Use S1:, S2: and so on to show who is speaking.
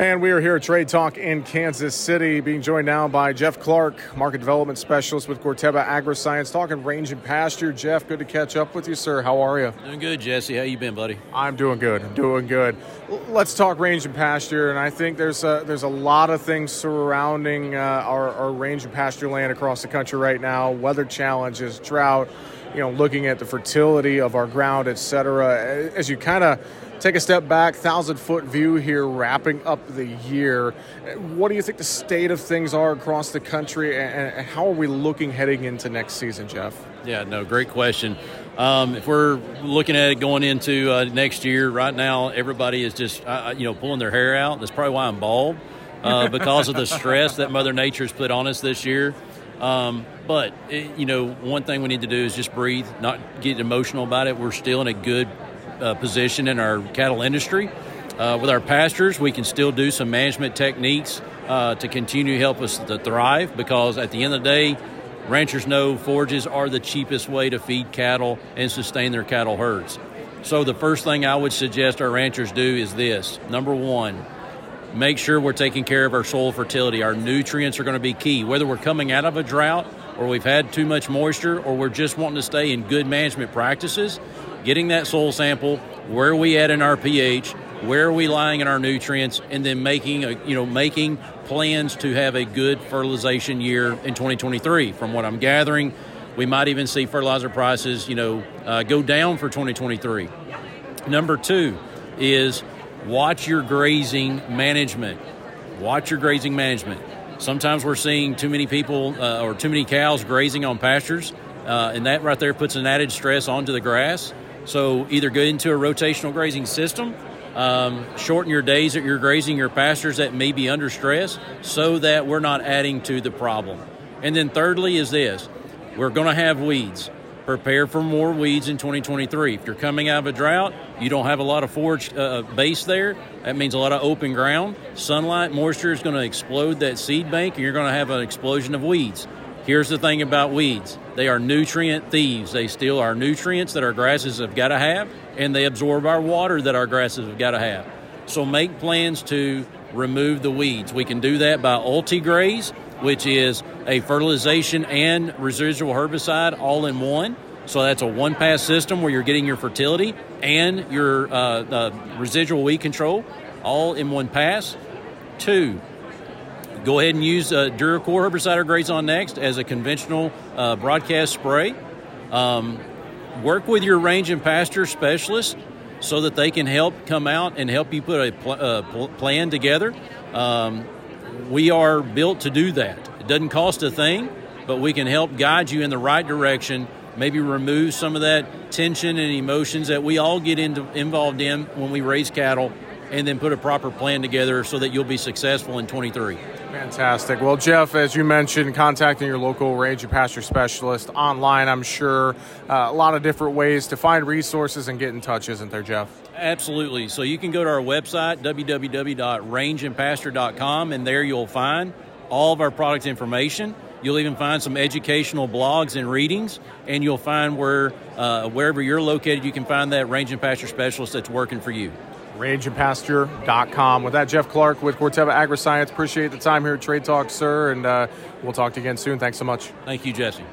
S1: And we are here at Trade Talk in Kansas City, being joined now by Jeff Clark, Market Development Specialist with Corteva Agriscience, talking range and pasture. Jeff, good to catch up with you, sir. How are you?
S2: Doing good, Jesse. How you been, buddy?
S1: I'm doing good. I'm doing good. Let's talk range and pasture, and I think there's a, there's a lot of things surrounding uh, our, our range and pasture land across the country right now. Weather challenges, drought, you know, looking at the fertility of our ground, et cetera. As you kind of take a step back, thousand foot view here, wrapping up the year. What do you think the state of things are across the country, and how are we looking heading into next season, Jeff?
S2: Yeah, no, great question. Um, if we're looking at it going into uh, next year, right now everybody is just uh, you know pulling their hair out. That's probably why I'm bald uh, because of the stress that Mother Nature's put on us this year. Um, but it, you know, one thing we need to do is just breathe, not get emotional about it. We're still in a good uh, position in our cattle industry. Uh, with our pastures, we can still do some management techniques uh, to continue to help us to thrive because at the end of the day, ranchers know forages are the cheapest way to feed cattle and sustain their cattle herds. So, the first thing I would suggest our ranchers do is this number one, make sure we're taking care of our soil fertility. Our nutrients are going to be key. Whether we're coming out of a drought or we've had too much moisture or we're just wanting to stay in good management practices, getting that soil sample, where are we at in our pH, where are we lying in our nutrients, and then making a, you know making plans to have a good fertilization year in 2023. From what I'm gathering, we might even see fertilizer prices you know uh, go down for 2023. Number two is watch your grazing management. Watch your grazing management. Sometimes we're seeing too many people uh, or too many cows grazing on pastures, uh, and that right there puts an added stress onto the grass. So either go into a rotational grazing system, um, shorten your days that you're grazing your pastures that may be under stress so that we're not adding to the problem. And then thirdly is this we're going to have weeds. Prepare for more weeds in 2023. If you're coming out of a drought, you don't have a lot of forage uh, base there. That means a lot of open ground. Sunlight, moisture is going to explode that seed bank, and you're going to have an explosion of weeds. Here's the thing about weeds they are nutrient thieves. They steal our nutrients that our grasses have got to have, and they absorb our water that our grasses have got to have. So make plans to remove the weeds. We can do that by Ultigraze, which is a fertilization and residual herbicide all in one. So that's a one pass system where you're getting your fertility and your uh, uh, residual weed control all in one pass. Two, Go ahead and use uh, DuraCor herbicide or GrazonNext as a conventional uh, broadcast spray. Um, work with your range and pasture specialist so that they can help come out and help you put a pl- uh, pl- plan together. Um, we are built to do that. It doesn't cost a thing, but we can help guide you in the right direction. Maybe remove some of that tension and emotions that we all get into, involved in when we raise cattle, and then put a proper plan together so that you'll be successful in 23.
S1: Fantastic. Well, Jeff, as you mentioned, contacting your local range and pasture specialist online, I'm sure uh, a lot of different ways to find resources and get in touch, isn't there, Jeff?
S2: Absolutely. So you can go to our website, www.rangeandpasture.com, and there you'll find all of our product information. You'll even find some educational blogs and readings, and you'll find where uh, wherever you're located, you can find that range and pasture specialist that's working for you
S1: rangeandpasture.com. With that, Jeff Clark with Corteva Agriscience. Appreciate the time here at Trade Talk, sir, and uh, we'll talk to you again soon. Thanks so much.
S2: Thank you, Jesse.